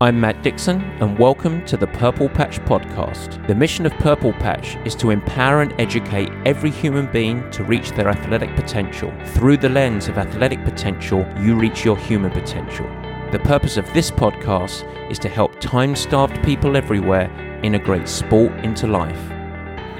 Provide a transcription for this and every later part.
I'm Matt Dixon, and welcome to the Purple Patch Podcast. The mission of Purple Patch is to empower and educate every human being to reach their athletic potential. Through the lens of athletic potential, you reach your human potential. The purpose of this podcast is to help time starved people everywhere integrate sport into life.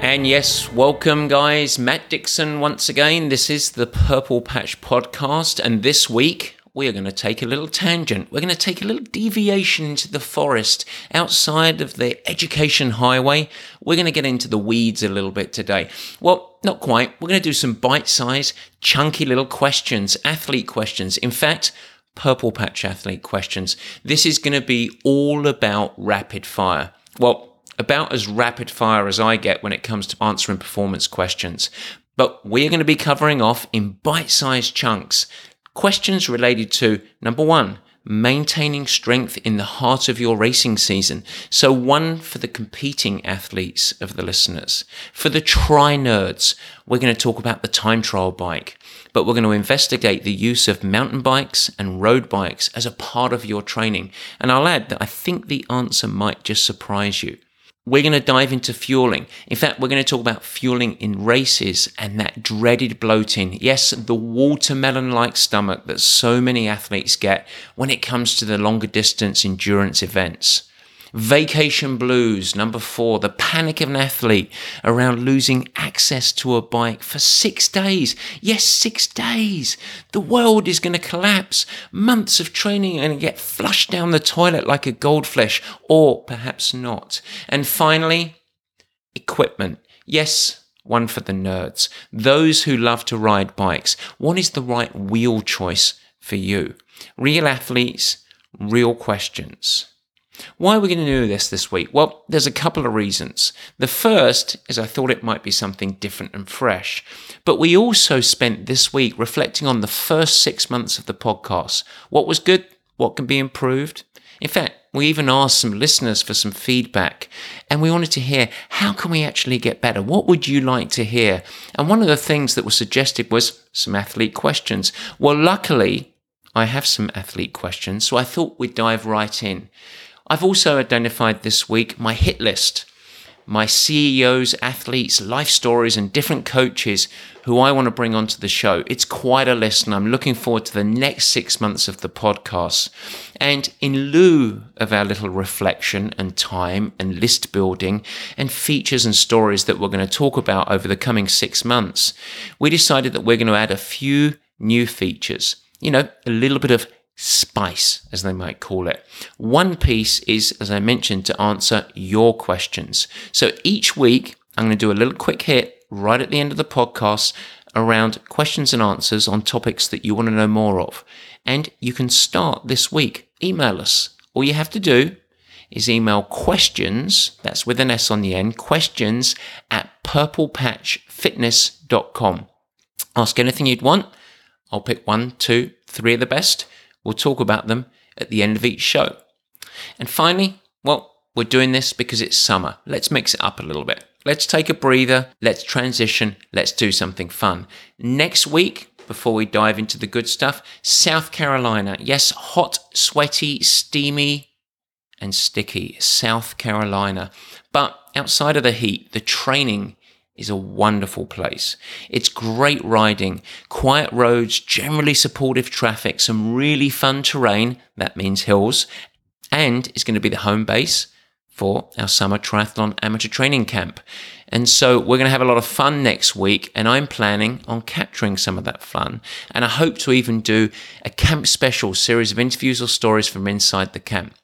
And yes, welcome, guys. Matt Dixon once again. This is the Purple Patch Podcast, and this week we are going to take a little tangent. We're going to take a little deviation into the forest outside of the education highway. We're going to get into the weeds a little bit today. Well, not quite. We're going to do some bite sized, chunky little questions, athlete questions. In fact, purple patch athlete questions. This is going to be all about rapid fire. Well, about as rapid fire as I get when it comes to answering performance questions. But we're going to be covering off in bite sized chunks Questions related to number one, maintaining strength in the heart of your racing season. So, one for the competing athletes of the listeners. For the tri nerds, we're going to talk about the time trial bike, but we're going to investigate the use of mountain bikes and road bikes as a part of your training. And I'll add that I think the answer might just surprise you. We're going to dive into fueling. In fact, we're going to talk about fueling in races and that dreaded bloating. Yes, the watermelon like stomach that so many athletes get when it comes to the longer distance endurance events. Vacation blues, number four, the panic of an athlete around losing access to a bike for six days. Yes, six days. The world is going to collapse. Months of training and get flushed down the toilet like a goldfish, or perhaps not. And finally, equipment. Yes, one for the nerds. Those who love to ride bikes. What is the right wheel choice for you? Real athletes, real questions. Why are we going to do this this week? Well, there's a couple of reasons. The first is I thought it might be something different and fresh. But we also spent this week reflecting on the first six months of the podcast. What was good? What can be improved? In fact, we even asked some listeners for some feedback and we wanted to hear how can we actually get better? What would you like to hear? And one of the things that was suggested was some athlete questions. Well, luckily, I have some athlete questions, so I thought we'd dive right in. I've also identified this week my hit list, my CEOs, athletes, life stories, and different coaches who I want to bring onto the show. It's quite a list, and I'm looking forward to the next six months of the podcast. And in lieu of our little reflection and time and list building and features and stories that we're going to talk about over the coming six months, we decided that we're going to add a few new features. You know, a little bit of spice, as they might call it. One piece is, as I mentioned, to answer your questions. So each week, I'm going to do a little quick hit right at the end of the podcast around questions and answers on topics that you want to know more of. And you can start this week. Email us. All you have to do is email questions, that's with an S on the end, questions at purplepatchfitness.com. Ask anything you'd want. I'll pick one, two, three of the best We'll talk about them at the end of each show. And finally, well, we're doing this because it's summer. Let's mix it up a little bit. Let's take a breather. Let's transition. Let's do something fun. Next week, before we dive into the good stuff, South Carolina. Yes, hot, sweaty, steamy, and sticky. South Carolina. But outside of the heat, the training is a wonderful place. It's great riding, quiet roads, generally supportive traffic, some really fun terrain, that means hills, and it's going to be the home base for our summer triathlon amateur training camp. And so we're going to have a lot of fun next week, and I'm planning on capturing some of that fun. And I hope to even do a camp special series of interviews or stories from inside the camp.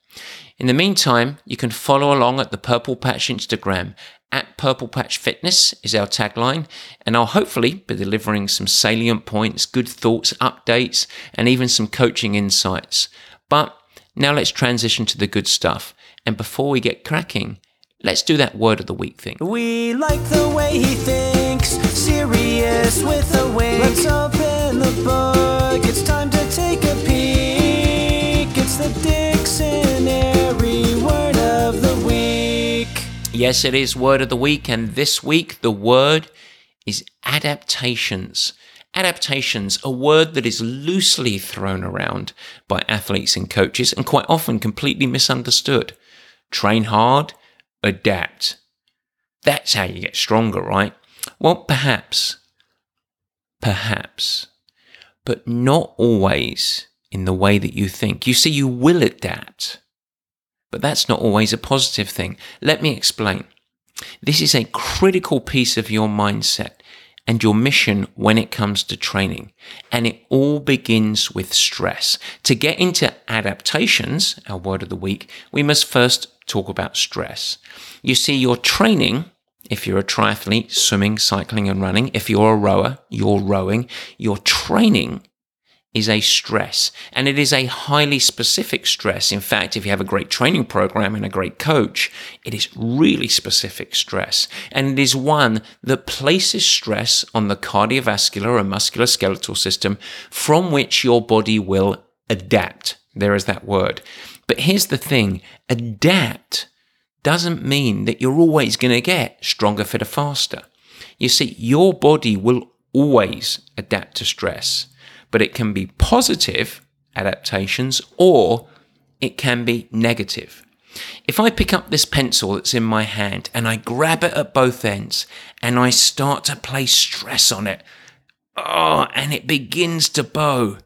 In the meantime, you can follow along at the Purple Patch Instagram at Purple Patch Fitness is our tagline, and I'll hopefully be delivering some salient points, good thoughts, updates, and even some coaching insights. But now let's transition to the good stuff. And before we get cracking, let's do that word of the week thing. We like the way he thinks, serious with a wink. Let's open the book. It's time to take a peek. It's the Yes, it is word of the week, and this week the word is adaptations. Adaptations, a word that is loosely thrown around by athletes and coaches and quite often completely misunderstood. Train hard, adapt. That's how you get stronger, right? Well, perhaps. Perhaps. But not always in the way that you think. You see, you will adapt. But that's not always a positive thing. Let me explain. This is a critical piece of your mindset and your mission when it comes to training. And it all begins with stress. To get into adaptations, our word of the week, we must first talk about stress. You see, your training, if you're a triathlete, swimming, cycling, and running, if you're a rower, you're rowing, your training is a stress and it is a highly specific stress. In fact, if you have a great training program and a great coach, it is really specific stress. And it is one that places stress on the cardiovascular and musculoskeletal system from which your body will adapt. There is that word. But here's the thing adapt doesn't mean that you're always going to get stronger, fitter, faster. You see, your body will always adapt to stress but it can be positive adaptations or it can be negative. If I pick up this pencil that's in my hand and I grab it at both ends and I start to place stress on it, oh, and it begins to bow,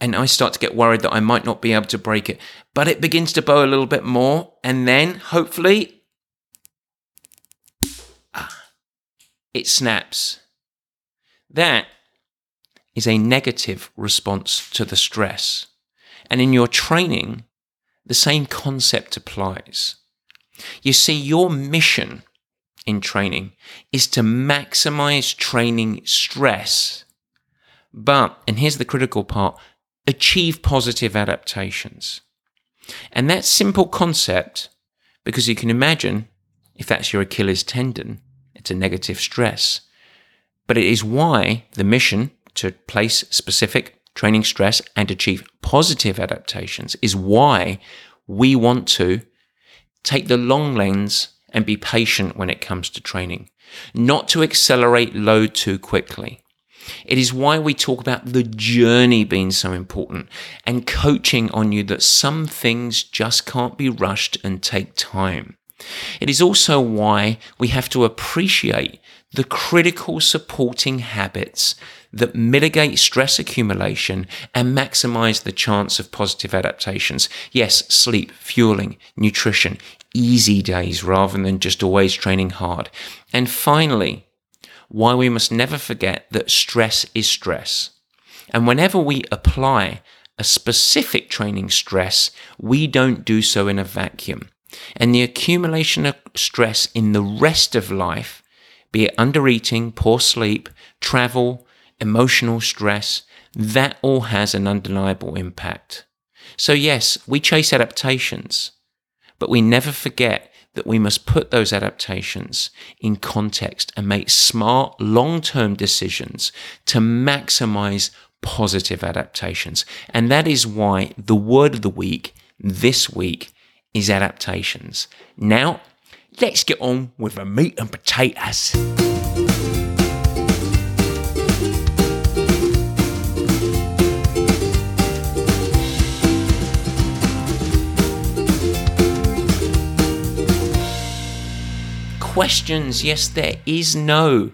and I start to get worried that I might not be able to break it, but it begins to bow a little bit more, and then hopefully ah, it snaps. That is a negative response to the stress. And in your training, the same concept applies. You see, your mission in training is to maximize training stress. But, and here's the critical part, achieve positive adaptations. And that simple concept, because you can imagine if that's your Achilles tendon, it's a negative stress. But it is why the mission to place specific training stress and achieve positive adaptations is why we want to take the long lens and be patient when it comes to training, not to accelerate load too quickly. It is why we talk about the journey being so important and coaching on you that some things just can't be rushed and take time. It is also why we have to appreciate the critical supporting habits that mitigate stress accumulation and maximize the chance of positive adaptations. Yes, sleep, fueling, nutrition, easy days rather than just always training hard. And finally, why we must never forget that stress is stress. And whenever we apply a specific training stress, we don't do so in a vacuum. And the accumulation of stress in the rest of life, be it under eating, poor sleep, travel, emotional stress, that all has an undeniable impact. So, yes, we chase adaptations, but we never forget that we must put those adaptations in context and make smart long term decisions to maximize positive adaptations. And that is why the word of the week this week is adaptations. Now, let's get on with the meat and potatoes. Questions. Yes, there is no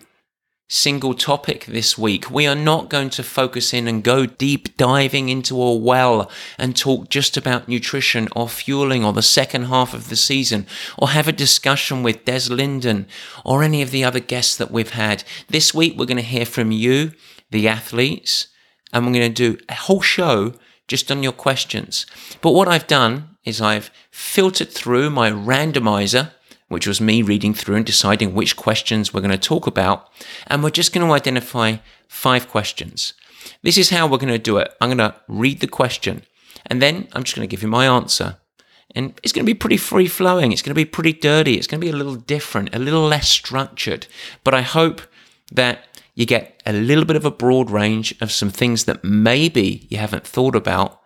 single topic this week. We are not going to focus in and go deep diving into a well and talk just about nutrition or fueling or the second half of the season or have a discussion with Des Linden or any of the other guests that we've had. This week, we're going to hear from you, the athletes, and we're going to do a whole show just on your questions. But what I've done is I've filtered through my randomizer which was me reading through and deciding which questions we're going to talk about. And we're just going to identify five questions. This is how we're going to do it. I'm going to read the question and then I'm just going to give you my answer. And it's going to be pretty free flowing. It's going to be pretty dirty. It's going to be a little different, a little less structured. But I hope that you get a little bit of a broad range of some things that maybe you haven't thought about.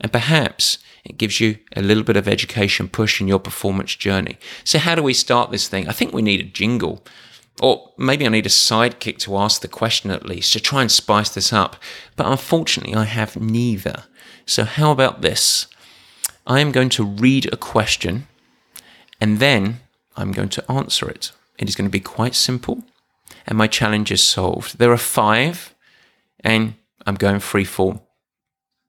And perhaps it gives you a little bit of education push in your performance journey. So, how do we start this thing? I think we need a jingle. Or maybe I need a sidekick to ask the question at least to try and spice this up. But unfortunately, I have neither. So, how about this? I am going to read a question and then I'm going to answer it. It is going to be quite simple and my challenge is solved. There are five and I'm going free fall.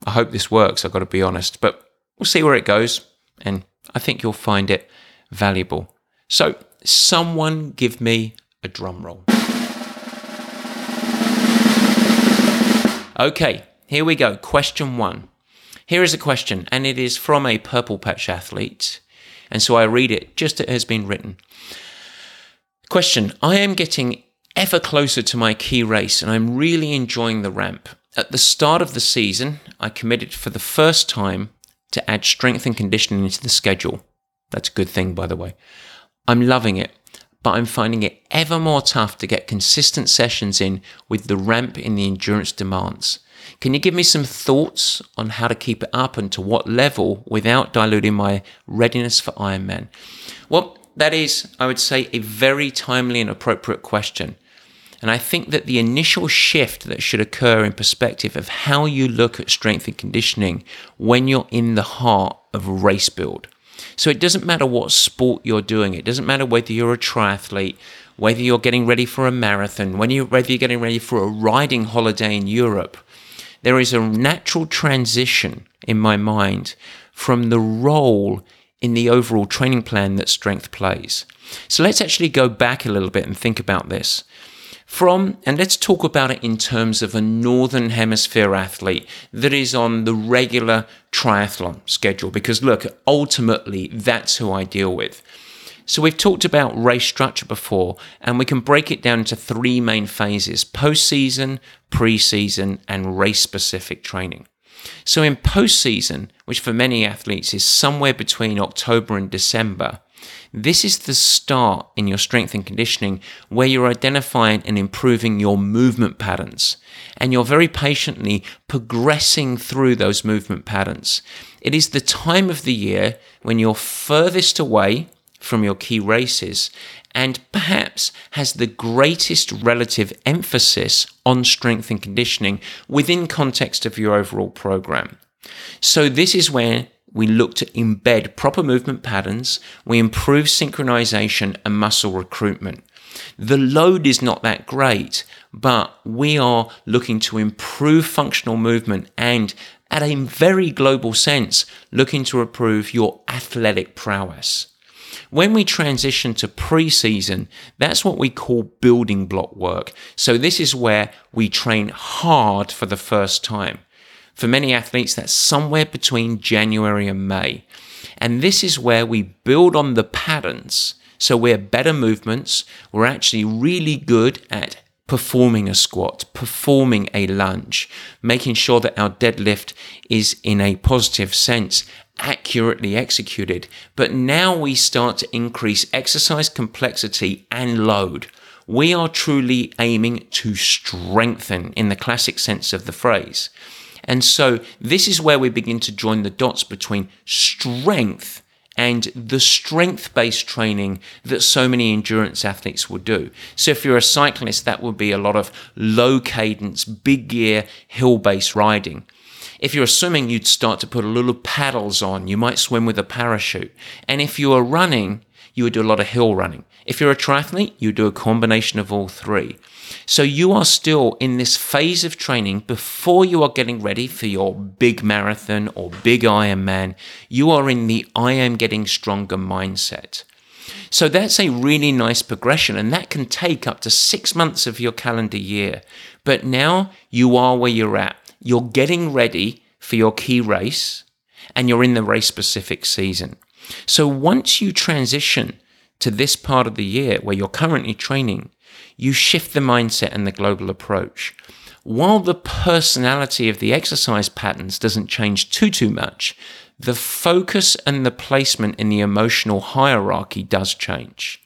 I hope this works, I've got to be honest, but we'll see where it goes and I think you'll find it valuable. So, someone give me a drum roll. Okay, here we go. Question one. Here is a question, and it is from a purple patch athlete. And so I read it just as it has been written. Question I am getting ever closer to my key race, and I'm really enjoying the ramp. At the start of the season, I committed for the first time to add strength and conditioning into the schedule. That's a good thing, by the way. I'm loving it but I'm finding it ever more tough to get consistent sessions in with the ramp in the endurance demands. Can you give me some thoughts on how to keep it up and to what level without diluting my readiness for Ironman? Well, that is, I would say, a very timely and appropriate question. And I think that the initial shift that should occur in perspective of how you look at strength and conditioning when you're in the heart of race build. So it doesn't matter what sport you're doing. It doesn't matter whether you're a triathlete, whether you're getting ready for a marathon, when you whether you're getting ready for a riding holiday in Europe. There is a natural transition in my mind from the role in the overall training plan that strength plays. So let's actually go back a little bit and think about this from, and let's talk about it in terms of a Northern Hemisphere athlete that is on the regular triathlon schedule, because look, ultimately, that's who I deal with. So we've talked about race structure before, and we can break it down into three main phases postseason, preseason, and race specific training. So in postseason, which for many athletes is somewhere between October and December, this is the start in your strength and conditioning where you're identifying and improving your movement patterns. And you're very patiently progressing through those movement patterns. It is the time of the year when you're furthest away from your key races and perhaps has the greatest relative emphasis on strength and conditioning within context of your overall program. So this is where we look to embed proper movement patterns, we improve synchronization and muscle recruitment. The load is not that great, but we are looking to improve functional movement and, at a very global sense, looking to improve your athletic prowess. When we transition to preseason, that's what we call building block work. So, this is where we train hard for the first time. For many athletes, that's somewhere between January and May. And this is where we build on the patterns. So we're better movements. We're actually really good at performing a squat, performing a lunge, making sure that our deadlift is in a positive sense accurately executed. But now we start to increase exercise complexity and load. We are truly aiming to strengthen in the classic sense of the phrase. And so this is where we begin to join the dots between strength and the strength based training that so many endurance athletes will do. So, if you're a cyclist, that would be a lot of low cadence, big gear, hill based riding. If you're swimming, you'd start to put a little paddles on. You might swim with a parachute. And if you are running, you would do a lot of hill running. If you're a triathlete, you do a combination of all three. So you are still in this phase of training before you are getting ready for your big marathon or big Ironman. You are in the I am getting stronger mindset. So that's a really nice progression, and that can take up to six months of your calendar year. But now you are where you're at. You're getting ready for your key race, and you're in the race specific season. So once you transition to this part of the year where you're currently training, you shift the mindset and the global approach. While the personality of the exercise patterns doesn't change too too much, the focus and the placement in the emotional hierarchy does change.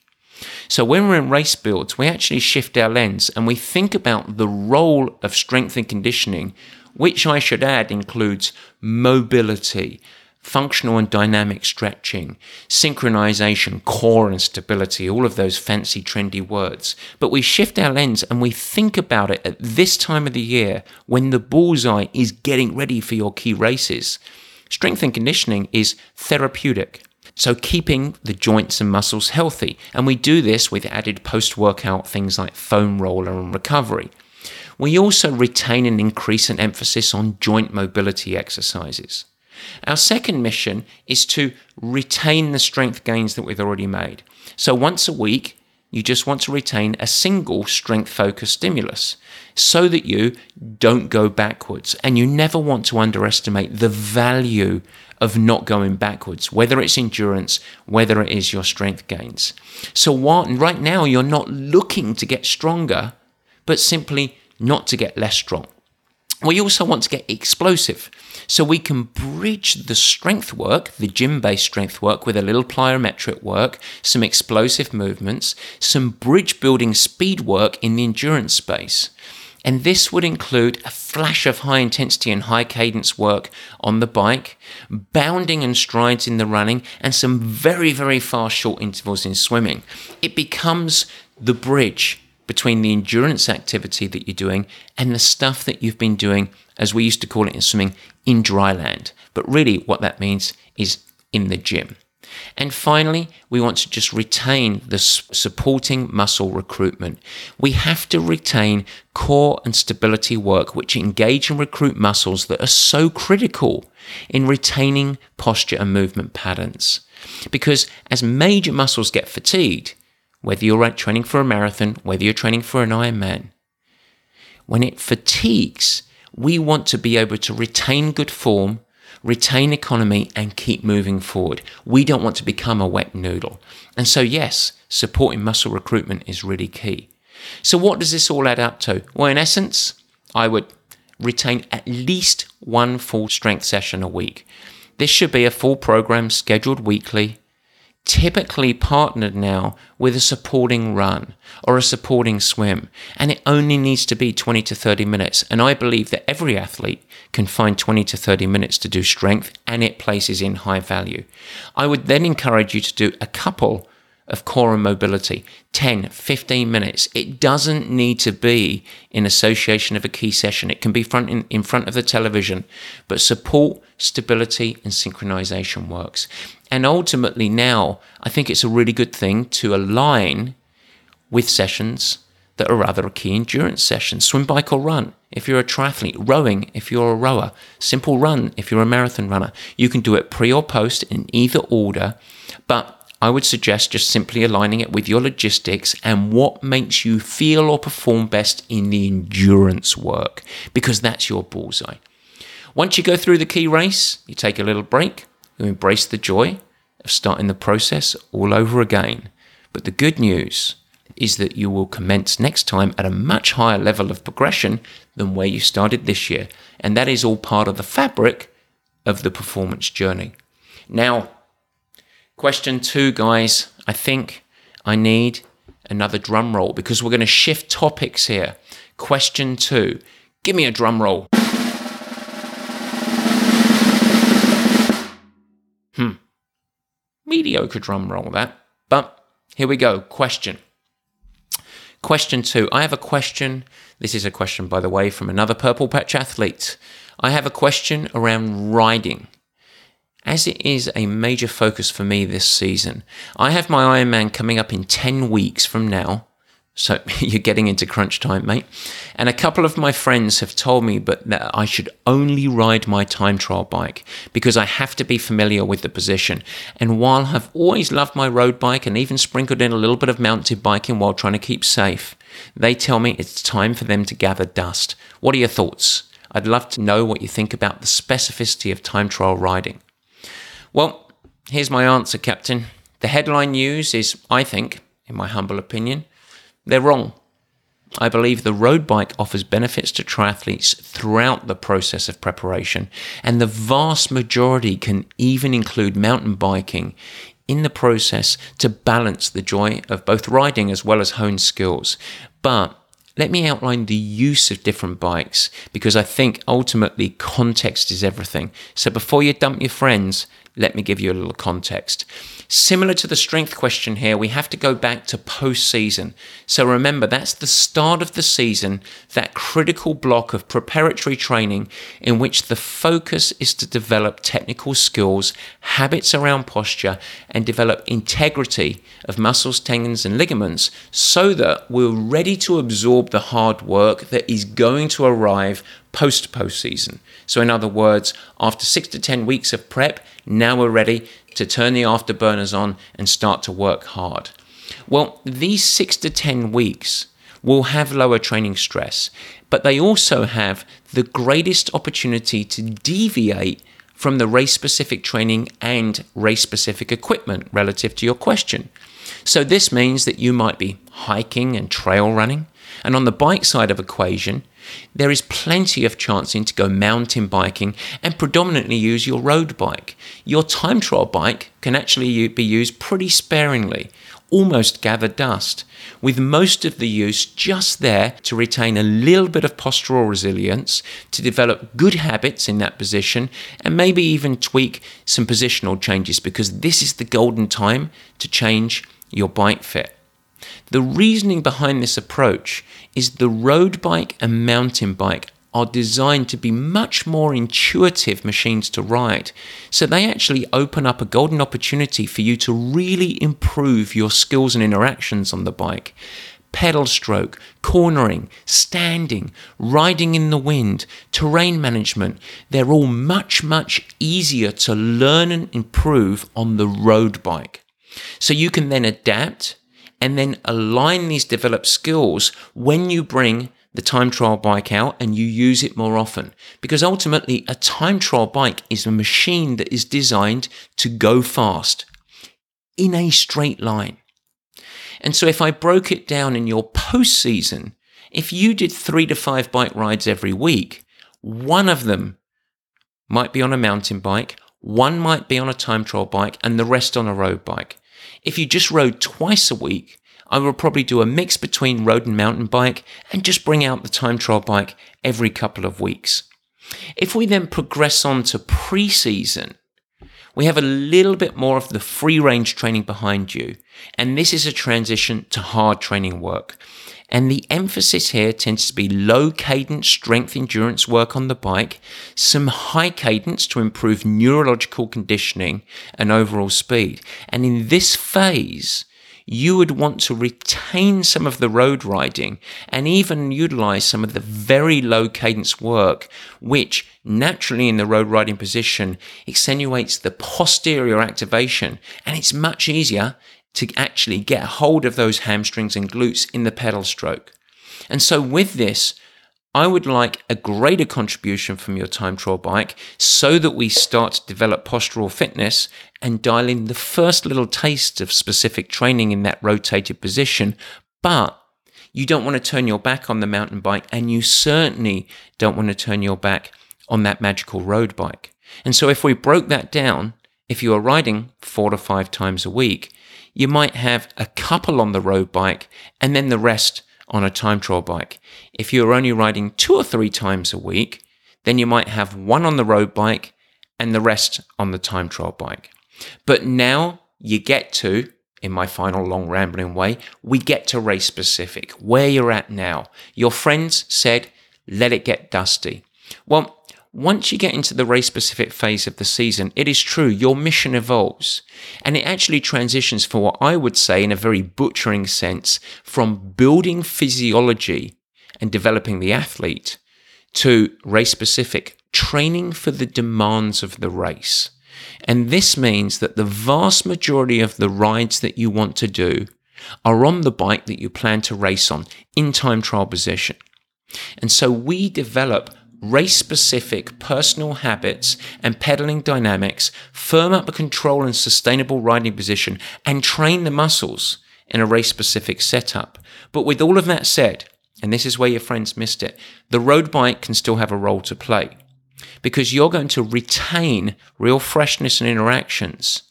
So when we're in race builds, we actually shift our lens and we think about the role of strength and conditioning, which I should add includes mobility, functional and dynamic stretching, synchronization, core and stability, all of those fancy, trendy words. But we shift our lens and we think about it at this time of the year when the bullseye is getting ready for your key races. Strength and conditioning is therapeutic. So, keeping the joints and muscles healthy. And we do this with added post workout things like foam roller and recovery. We also retain and increase an emphasis on joint mobility exercises. Our second mission is to retain the strength gains that we've already made. So once a week, you just want to retain a single strength focused stimulus so that you don't go backwards. And you never want to underestimate the value of not going backwards, whether it's endurance, whether it is your strength gains. So, what, right now, you're not looking to get stronger, but simply not to get less strong. We also want to get explosive. So we can bridge the strength work, the gym based strength work, with a little plyometric work, some explosive movements, some bridge building speed work in the endurance space. And this would include a flash of high intensity and high cadence work on the bike, bounding and strides in the running, and some very, very fast short intervals in swimming. It becomes the bridge between the endurance activity that you're doing and the stuff that you've been doing, as we used to call it in swimming, in dry land. But really, what that means is in the gym. And finally, we want to just retain the supporting muscle recruitment. We have to retain core and stability work, which engage and recruit muscles that are so critical in retaining posture and movement patterns. Because as major muscles get fatigued, whether you're training for a marathon, whether you're training for an Ironman. When it fatigues, we want to be able to retain good form, retain economy, and keep moving forward. We don't want to become a wet noodle. And so, yes, supporting muscle recruitment is really key. So, what does this all add up to? Well, in essence, I would retain at least one full strength session a week. This should be a full program scheduled weekly typically partnered now with a supporting run or a supporting swim, and it only needs to be 20 to 30 minutes. And I believe that every athlete can find 20 to 30 minutes to do strength, and it places in high value. I would then encourage you to do a couple of core and mobility. 10 15 minutes. It doesn't need to be in association of a key session. It can be front in, in front of the television but support stability and synchronization works. And ultimately, now I think it's a really good thing to align with sessions that are rather a key endurance sessions swim, bike, or run. If you're a triathlete, rowing. If you're a rower, simple run. If you're a marathon runner. You can do it pre or post in either order, but I would suggest just simply aligning it with your logistics and what makes you feel or perform best in the endurance work, because that's your bullseye. Once you go through the key race, you take a little break, you embrace the joy of starting the process all over again. But the good news is that you will commence next time at a much higher level of progression than where you started this year. And that is all part of the fabric of the performance journey. Now, question two, guys, I think I need another drum roll because we're going to shift topics here. Question two, give me a drum roll. Hmm. Mediocre drum roll that. But here we go. Question. Question two. I have a question. This is a question, by the way, from another Purple Patch athlete. I have a question around riding. As it is a major focus for me this season, I have my Ironman coming up in 10 weeks from now. So you're getting into crunch time, mate. And a couple of my friends have told me but that I should only ride my time trial bike because I have to be familiar with the position. And while I've always loved my road bike and even sprinkled in a little bit of mountain biking while trying to keep safe, they tell me it's time for them to gather dust. What are your thoughts? I'd love to know what you think about the specificity of time trial riding. Well, here's my answer, Captain. The headline news is, I think, in my humble opinion, they're wrong. I believe the road bike offers benefits to triathletes throughout the process of preparation, and the vast majority can even include mountain biking in the process to balance the joy of both riding as well as hone skills. But let me outline the use of different bikes because I think ultimately context is everything. So before you dump your friends, let me give you a little context. Similar to the strength question here, we have to go back to post season. So remember, that's the start of the season, that critical block of preparatory training in which the focus is to develop technical skills, habits around posture, and develop integrity of muscles, tendons, and ligaments so that we're ready to absorb the hard work that is going to arrive post postseason. So, in other words, after six to 10 weeks of prep, now we're ready to turn the afterburners on and start to work hard. Well, these six to 10 weeks will have lower training stress, but they also have the greatest opportunity to deviate from the race specific training and race specific equipment relative to your question. So, this means that you might be hiking and trail running. And on the bike side of equation, there is plenty of chancing to go mountain biking and predominantly use your road bike. Your time trial bike can actually be used pretty sparingly, almost gather dust, with most of the use just there to retain a little bit of postural resilience, to develop good habits in that position, and maybe even tweak some positional changes because this is the golden time to change your bike fit. The reasoning behind this approach is the road bike and mountain bike are designed to be much more intuitive machines to ride. So they actually open up a golden opportunity for you to really improve your skills and interactions on the bike. Pedal stroke, cornering, standing, riding in the wind, terrain management, they're all much, much easier to learn and improve on the road bike. So you can then adapt and then align these developed skills when you bring the time trial bike out and you use it more often. Because ultimately, a time trial bike is a machine that is designed to go fast in a straight line. And so, if I broke it down in your post season, if you did three to five bike rides every week, one of them might be on a mountain bike, one might be on a time trial bike, and the rest on a road bike. If you just rode twice a week, I will probably do a mix between road and mountain bike and just bring out the time trial bike every couple of weeks. If we then progress on to pre season, we have a little bit more of the free range training behind you. And this is a transition to hard training work. And the emphasis here tends to be low cadence strength endurance work on the bike, some high cadence to improve neurological conditioning and overall speed. And in this phase, you would want to retain some of the road riding and even utilize some of the very low cadence work, which naturally in the road riding position extenuates the posterior activation. And it's much easier to actually get hold of those hamstrings and glutes in the pedal stroke. And so with this, I would like a greater contribution from your time trial bike so that we start to develop postural fitness and dial in the first little taste of specific training in that rotated position. But you don't want to turn your back on the mountain bike, and you certainly don't want to turn your back on that magical road bike. And so, if we broke that down, if you are riding four to five times a week, you might have a couple on the road bike and then the rest on a time trial bike. If you're only riding two or three times a week, then you might have one on the road bike and the rest on the time trial bike. But now you get to, in my final long rambling way, we get to race specific, where you're at now. Your friends said, let it get dusty. Well, once you get into the race specific phase of the season, it is true, your mission evolves. And it actually transitions for what I would say, in a very butchering sense, from building physiology and developing the athlete to race specific training for the demands of the race. And this means that the vast majority of the rides that you want to do are on the bike that you plan to race on in time trial position. And so we develop race specific personal habits and pedaling dynamics, firm up a control and sustainable riding position, and train the muscles in a race specific setup. But with all of that said, and this is where your friends missed it, the road bike can still have a role to play because you're going to retain real freshness and interactions.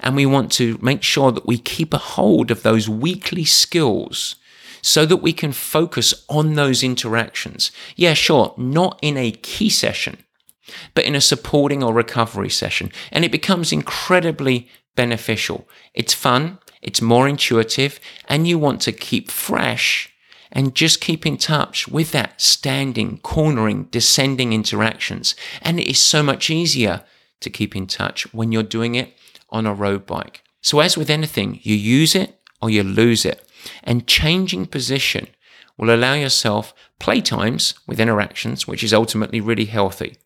And we want to make sure that we keep a hold of those weekly skills so that we can focus on those interactions. Yeah, sure, not in a key session, but in a supporting or recovery session. And it becomes incredibly beneficial. It's fun, it's more intuitive, and you want to keep fresh and just keep in touch with that standing, cornering, descending interactions. And it is so much easier to keep in touch when you're doing it on a road bike. So, as with anything, you use it or you lose it. And changing position will allow yourself playtimes with interactions, which is ultimately really healthy.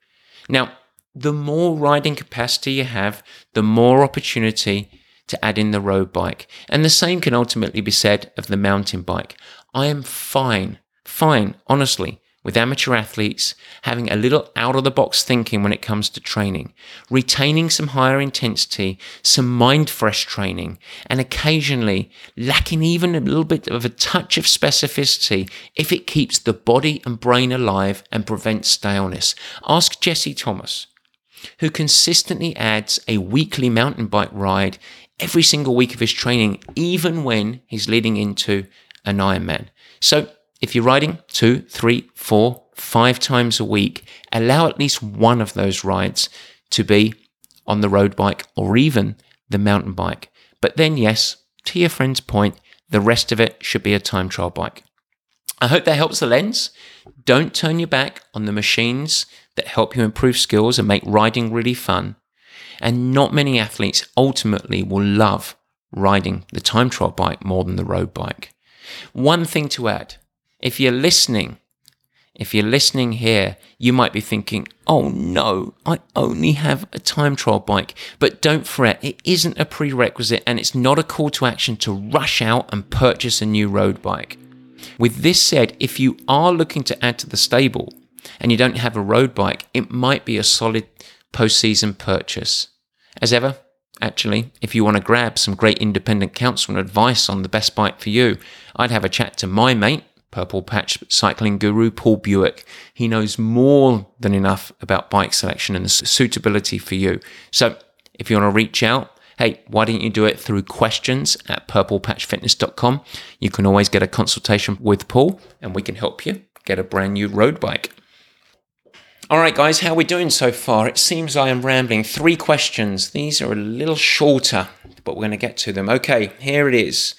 Now, the more riding capacity you have, the more opportunity to add in the road bike. And the same can ultimately be said of the mountain bike. I am fine, fine, honestly, with amateur athletes having a little out of the box thinking when it comes to training, retaining some higher intensity, some mind fresh training, and occasionally lacking even a little bit of a touch of specificity if it keeps the body and brain alive and prevents staleness. Ask Jesse Thomas, who consistently adds a weekly mountain bike ride every single week of his training, even when he's leading into an Ironman. So if you're riding two, three, four, five times a week, allow at least one of those rides to be on the road bike or even the mountain bike. But then, yes, to your friend's point, the rest of it should be a time trial bike. I hope that helps the lens. Don't turn your back on the machines that help you improve skills and make riding really fun. And not many athletes ultimately will love riding the time trial bike more than the road bike. One thing to add if you're listening, if you're listening here, you might be thinking, oh no, I only have a time trial bike. But don't fret, it isn't a prerequisite and it's not a call to action to rush out and purchase a new road bike. With this said, if you are looking to add to the stable and you don't have a road bike, it might be a solid post-season purchase. As ever, actually, if you want to grab some great independent counsel and advice on the best bike for you, I'd have a chat to my mate, Purple Patch cycling guru Paul Buick. He knows more than enough about bike selection and suitability for you. So if you want to reach out, hey, why don't you do it through questions at purplepatchfitness.com? You can always get a consultation with Paul and we can help you get a brand new road bike. All right, guys, how are we doing so far? It seems I am rambling. Three questions. These are a little shorter, but we're going to get to them. Okay, here it is.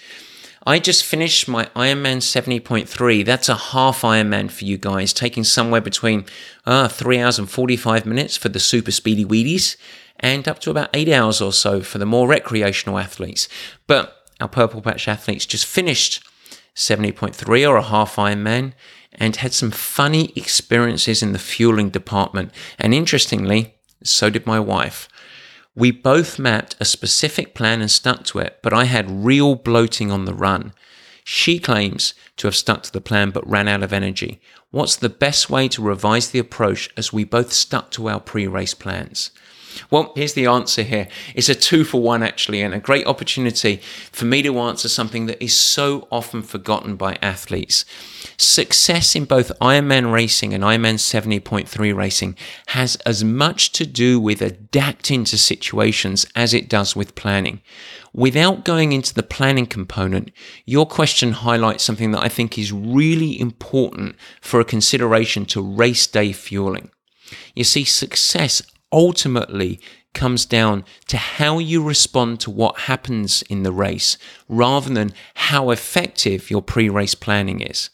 I just finished my Ironman 70.3. That's a half Ironman for you guys, taking somewhere between uh, 3 hours and 45 minutes for the super speedy weedies and up to about 8 hours or so for the more recreational athletes. But our Purple Patch athletes just finished 70.3 or a half Ironman and had some funny experiences in the fueling department. And interestingly, so did my wife. We both mapped a specific plan and stuck to it, but I had real bloating on the run. She claims to have stuck to the plan but ran out of energy. What's the best way to revise the approach as we both stuck to our pre race plans? Well, here's the answer here. It's a two for one, actually, and a great opportunity for me to answer something that is so often forgotten by athletes. Success in both Ironman racing and Ironman 70.3 racing has as much to do with adapting to situations as it does with planning. Without going into the planning component, your question highlights something that I think is really important for a consideration to race day fueling. You see, success ultimately comes down to how you respond to what happens in the race rather than how effective your pre race planning is.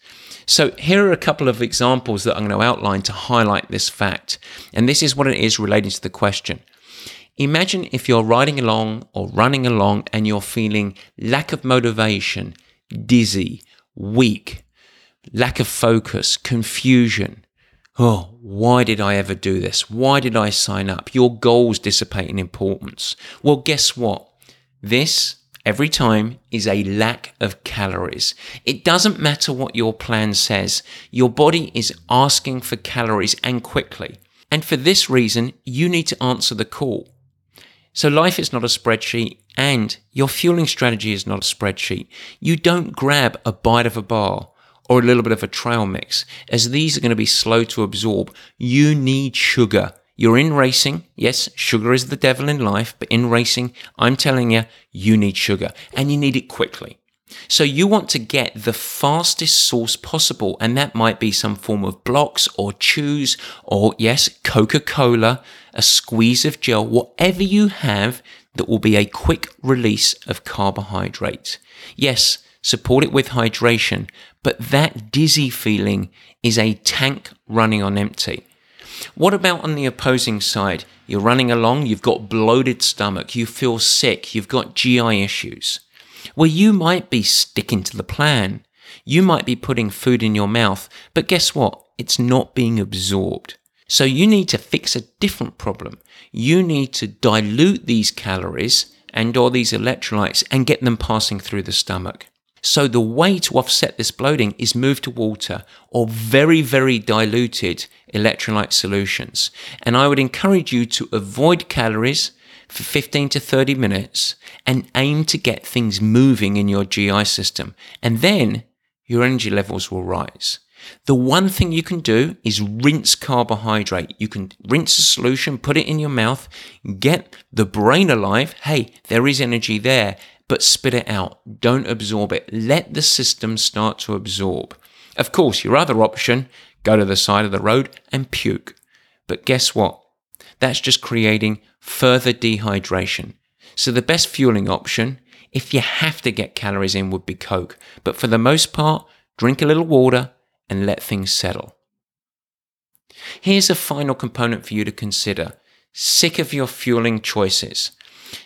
So, here are a couple of examples that I'm going to outline to highlight this fact. And this is what it is relating to the question. Imagine if you're riding along or running along and you're feeling lack of motivation, dizzy, weak, lack of focus, confusion, Oh, why did I ever do this? Why did I sign up? Your goals dissipate in importance. Well, guess what? This, every time, is a lack of calories. It doesn't matter what your plan says, your body is asking for calories and quickly. And for this reason, you need to answer the call. So life is not a spreadsheet and your fueling strategy is not a spreadsheet. You don't grab a bite of a bar or a little bit of a trail mix, as these are going to be slow to absorb. You need sugar. You're in racing. Yes, sugar is the devil in life, but in racing, I'm telling you, you need sugar and you need it quickly. So you want to get the fastest source possible, and that might be some form of blocks or chews or yes, Coca-Cola, a squeeze of gel, whatever you have that will be a quick release of carbohydrates. Yes, support it with hydration, but that dizzy feeling is a tank running on empty. What about on the opposing side? You're running along, you've got bloated stomach, you feel sick, you've got GI issues. Well, you might be sticking to the plan. You might be putting food in your mouth, but guess what? It's not being absorbed. So you need to fix a different problem. You need to dilute these calories and or these electrolytes and get them passing through the stomach. So the way to offset this bloating is move to water or very, very diluted electrolyte solutions. And I would encourage you to avoid calories for 15 to 30 minutes and aim to get things moving in your GI system. And then your energy levels will rise. The one thing you can do is rinse carbohydrate. You can rinse a solution, put it in your mouth, get the brain alive. Hey, there is energy there, but spit it out. Don't absorb it. Let the system start to absorb. Of course, your other option, go to the side of the road and puke. But guess what? That's just creating further dehydration. So the best fueling option, if you have to get calories in, would be Coke. But for the most part, drink a little water and let things settle. Here's a final component for you to consider. Sick of your fueling choices.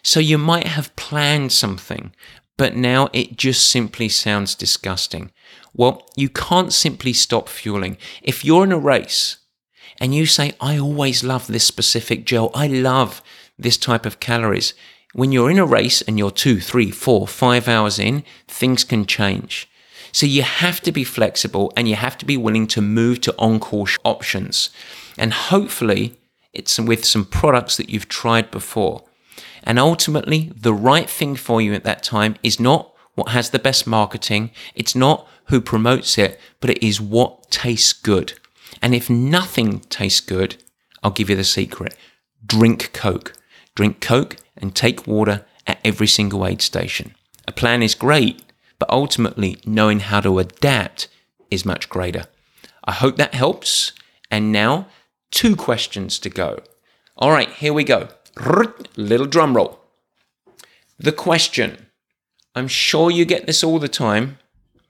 So you might have planned something, but now it just simply sounds disgusting. Well, you can't simply stop fueling. If you're in a race and you say, I always love this specific gel, I love this type of calories, when you're in a race and you're two, three, four, five hours in, things can change. So you have to be flexible and you have to be willing to move to on course options. And hopefully, it's with some products that you've tried before. And ultimately, the right thing for you at that time is not what has the best marketing, it's not who promotes it, but it is what tastes good. And if nothing tastes good, I'll give you the secret drink Coke. Drink Coke and take water at every single aid station. A plan is great, but ultimately, knowing how to adapt is much greater. I hope that helps. And now, two questions to go. All right, here we go. Little drum roll. The question. I'm sure you get this all the time.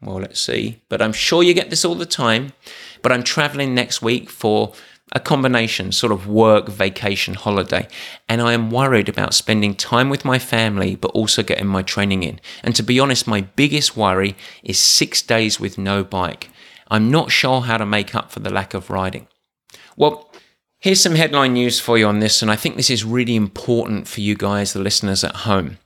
Well, let's see. But I'm sure you get this all the time. But I'm traveling next week for a combination sort of work, vacation, holiday. And I am worried about spending time with my family, but also getting my training in. And to be honest, my biggest worry is six days with no bike. I'm not sure how to make up for the lack of riding. Well, Here's some headline news for you on this, and I think this is really important for you guys, the listeners at home.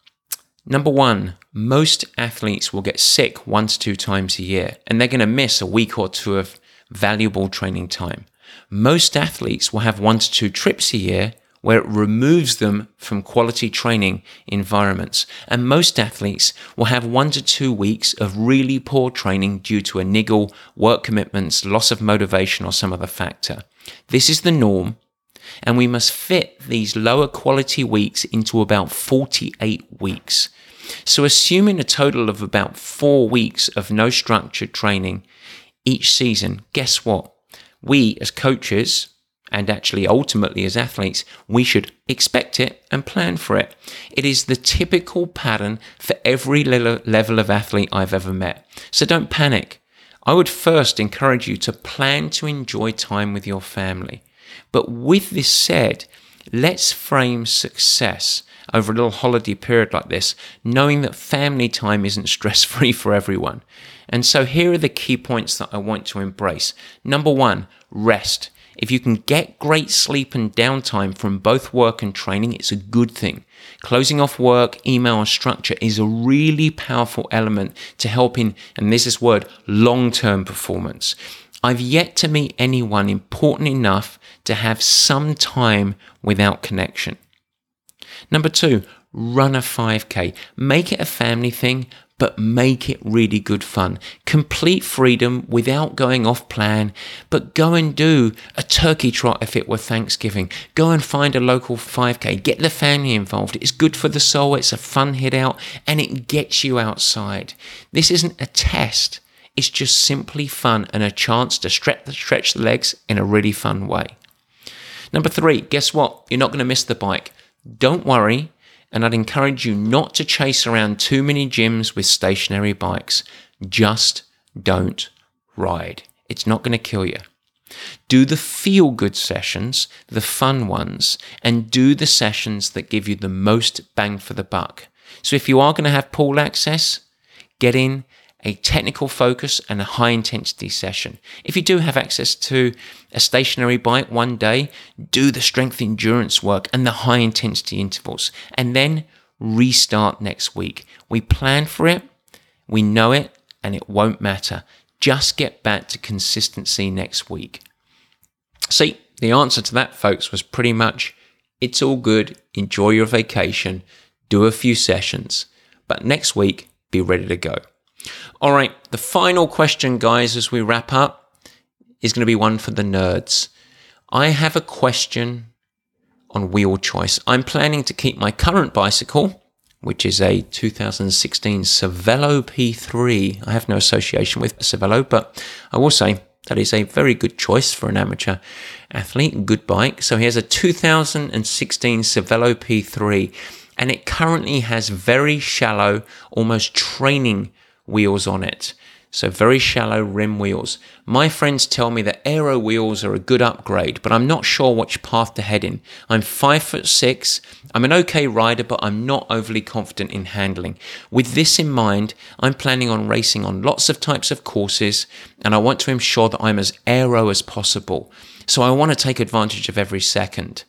Number one, most athletes will get sick to two times a year, and they're going to miss a week or two of valuable training time. Most athletes will have one to two trips a year where it removes them from quality training environments. And most athletes will have one to two weeks of really poor training due to a niggle, work commitments, loss of motivation, or some other factor. This is the norm, and we must fit these lower quality weeks into about 48 weeks. So, assuming a total of about four weeks of no structured training each season, guess what? We as coaches, and actually ultimately as athletes, we should expect it and plan for it. It is the typical pattern for every level of athlete I've ever met. So don't panic. I would first encourage you to plan to enjoy time with your family. But with this said, let's frame success over a little holiday period like this, knowing that family time isn't stress free for everyone. And so here are the key points that I want to embrace. Number one, rest. If you can get great sleep and downtime from both work and training, it's a good thing. Closing off work, email, and structure is a really powerful element to helping, and this is word, long term performance. I've yet to meet anyone important enough to have some time without connection. Number two, run a 5K. Make it a family thing, but make it really good fun. Complete freedom without going off plan, but go and do a turkey trot if it were Thanksgiving. Go and find a local 5K. Get the family involved. It's good for the soul. It's a fun hit out and it gets you outside. This isn't a test. It's just simply fun and a chance to stretch the, stretch the legs in a really fun way. Number three, guess what? You're not going to miss the bike. Don't worry, and I'd encourage you not to chase around too many gyms with stationary bikes. Just don't ride. It's not going to kill you. Do the feel good sessions, the fun ones, and do the sessions that give you the most bang for the buck. So if you are going to have pool access, get in, a technical focus and a high intensity session. If you do have access to a stationary bike one day, do the strength endurance work and the high intensity intervals, and then restart next week. We plan for it, we know it, and it won't matter. Just get back to consistency next week. See, the answer to that, folks, was pretty much it's all good, enjoy your vacation, do a few sessions, but next week, be ready to go. All right, the final question, guys, as we wrap up, is going to be one for the nerds. I have a question on wheel choice. I'm planning to keep my current bicycle, which is a 2016 Cervelo P3. I have no association with Cervelo, but I will say that is a very good choice for an amateur athlete. Good bike. So he has a 2016 Cervelo P3, and it currently has very shallow, almost training wheels on it. So very shallow rim wheels. My friends tell me that aero wheels are a good upgrade, but I'm not sure which path to head in. I'm five foot six. I'm an okay rider, but I'm not overly confident in handling. With this in mind, I'm planning on racing on lots of types of courses, and I want to ensure that I'm as aero as possible. So I want to take advantage of every second.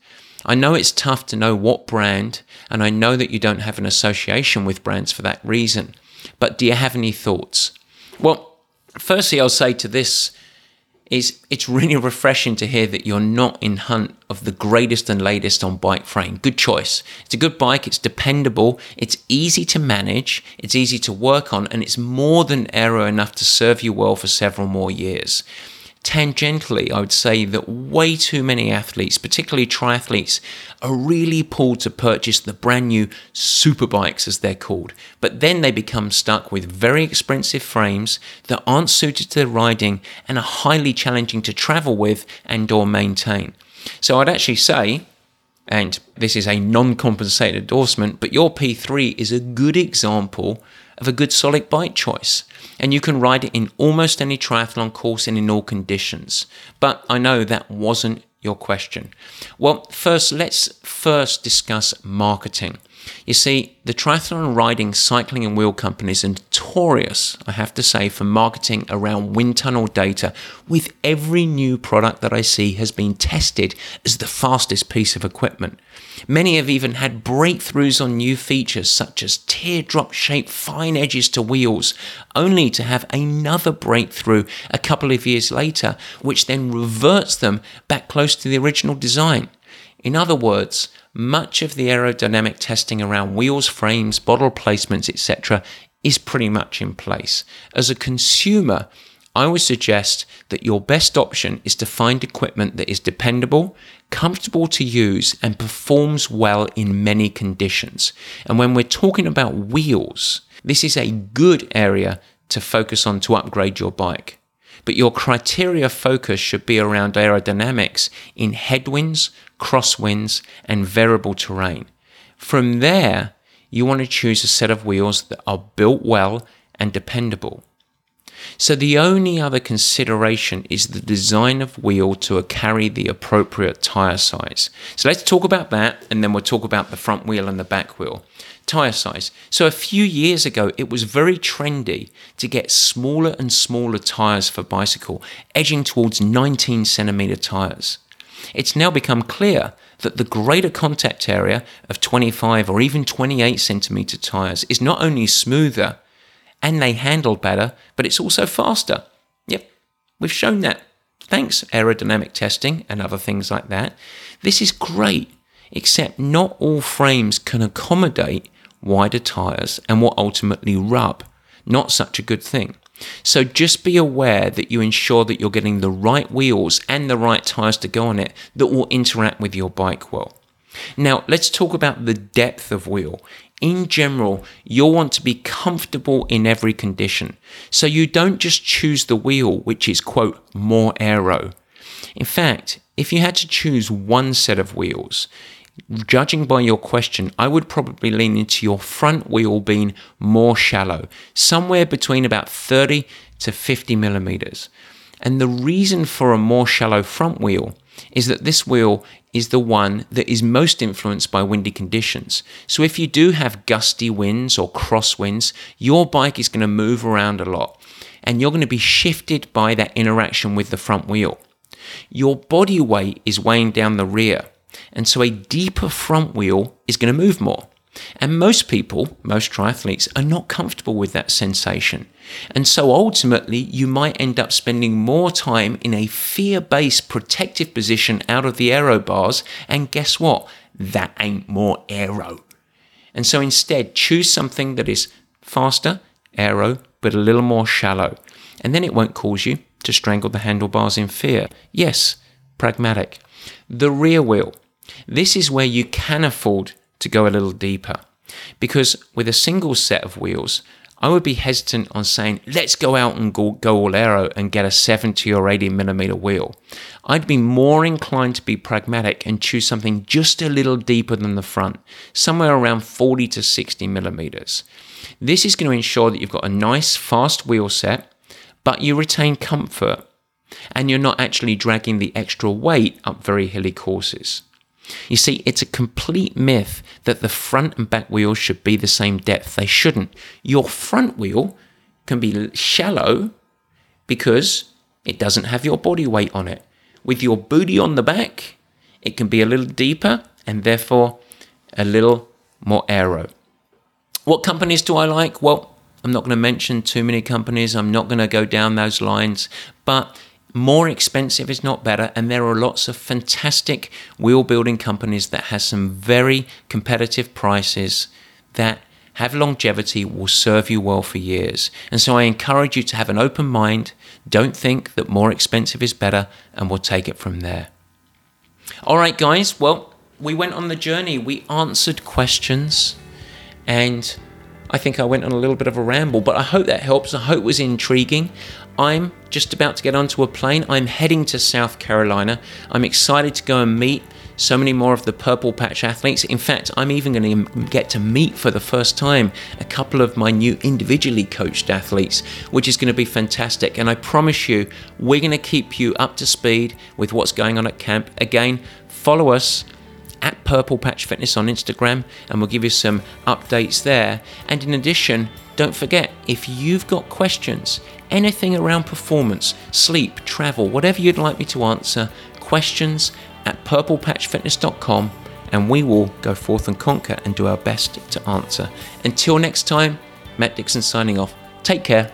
I know it's tough to know what brand, and I know that you don't have an association with brands for that reason. But do you have any thoughts? Well, firstly, I'll say to this is it's really refreshing to hear that you're not in hunt of the greatest and latest on bike frame. Good choice. It's a good bike, it's dependable, it's easy to manage, it's easy to work on, and it's more than aero enough to serve you well for several more years tangentially, I would say that way too many athletes, particularly triathletes, are really pulled to purchase the brand new super bikes, as they're called. But then they become stuck with very expensive frames that aren't suited to their riding and are highly challenging to travel with and or maintain. So I'd actually say and this is a non compensated endorsement, but your P3 is a good example of a good solid bike choice. And you can ride it in almost any triathlon course and in all conditions. But I know that wasn't your question. Well, first, let's first discuss marketing. You see, the triathlon riding, cycling, and wheel companies are notorious, I have to say, for marketing around wind tunnel data, with every new product that I see has been tested as the fastest piece of equipment. Many have even had breakthroughs on new features such as teardrop shaped fine edges to wheels, only to have another breakthrough a couple of years later, which then reverts them back close to the original design. In other words, much of the aerodynamic testing around wheels, frames, bottle placements, etc., is pretty much in place. As a consumer, I would suggest that your best option is to find equipment that is dependable, comfortable to use, and performs well in many conditions. And when we're talking about wheels, this is a good area to focus on to upgrade your bike. But your criteria focus should be around aerodynamics in headwinds, crosswinds, and variable terrain. From there, you want to choose a set of wheels that are built well and dependable. So the only other consideration is the design of wheel to carry the appropriate tire size. So let's talk about that and then we'll talk about the front wheel and the back wheel. Tire size. So a few years ago it was very trendy to get smaller and smaller tires for bicycle, edging towards 19 centimeter tires. It's now become clear that the greater contact area of 25 or even 28 centimeter tires is not only smoother and they handle better, but it's also faster. Yep, we've shown that. Thanks, aerodynamic testing and other things like that. This is great, except not all frames can accommodate wider tyres and will ultimately rub. not such a good thing. So just be aware that you ensure that you're getting the right wheels and the right tires to go on it that will interact with your bike well. Now, let's talk about the depth of wheel. In general, you'll want to be comfortable in every condition. So you don't just choose the wheel which is, quote, more aero. In fact, if you had to choose one set of wheels, judging by your question, I would probably lean into your front wheel being more shallow, somewhere between about 30 to 50 millimeters. And the reason for a more shallow front wheel is that this wheel is the one that is most influenced by windy conditions. So if you do have gusty winds or crosswinds, your bike is going to move around a lot and you're going to be shifted by that interaction with the front wheel. Your body weight is weighing down the rear, and so a deeper front wheel is going to move more. And most people, most triathletes, are not comfortable with that sensation. And so ultimately, you might end up spending more time in a fear based protective position out of the aero bars. And guess what? That ain't more aero. And so instead, choose something that is faster, aero, but a little more shallow. And then it won't cause you to strangle the handlebars in fear. Yes, pragmatic. The rear wheel. This is where you can afford to go a little deeper. Because with a single set of wheels, I would be hesitant on saying, let's go out and go, go all aero and get a 70 or 80 millimeter wheel. I'd be more inclined to be pragmatic and choose something just a little deeper than the front, somewhere around 40 to 60 millimeters. This is going to ensure that you've got a nice, fast wheel set, but you retain comfort and you're not actually dragging the extra weight up very hilly courses. You see, it's a complete myth that the front and back wheels should be the same depth. They shouldn't. Your front wheel can be shallow because it doesn't have your body weight on it. With your booty on the back, it can be a little deeper and therefore a little more aero. What companies do I like? Well, I'm not going to mention too many companies. I'm not going to go down those lines, but more expensive is not better and there are lots of fantastic wheel building companies that has some very competitive prices that have longevity will serve you well for years. And so i encourage you to have an open mind. Don't think that more expensive is better and we'll take it from there. All right guys. Well we went on the journey. We answered questions and I think I went on a little bit of a ramble, but I hope that helps. I hope it was intriguing. I'm just about to get onto a plane. I'm heading to South Carolina. I'm excited to go and meet so many more of the Purple Patch athletes. In fact, I'm even going to get to meet for the first time a couple of my new individually coached athletes, which is going to be fantastic. And I promise you, we're going to keep you up to speed with what's going on at camp. Again, follow us at Purple Patch Fitness on Instagram, and we'll give you some updates there. And in addition, don't forget if you've got questions, anything around performance, sleep, travel, whatever you'd like me to answer, questions at purplepatchfitness.com and we will go forth and conquer and do our best to answer. Until next time, Matt Dixon signing off. Take care.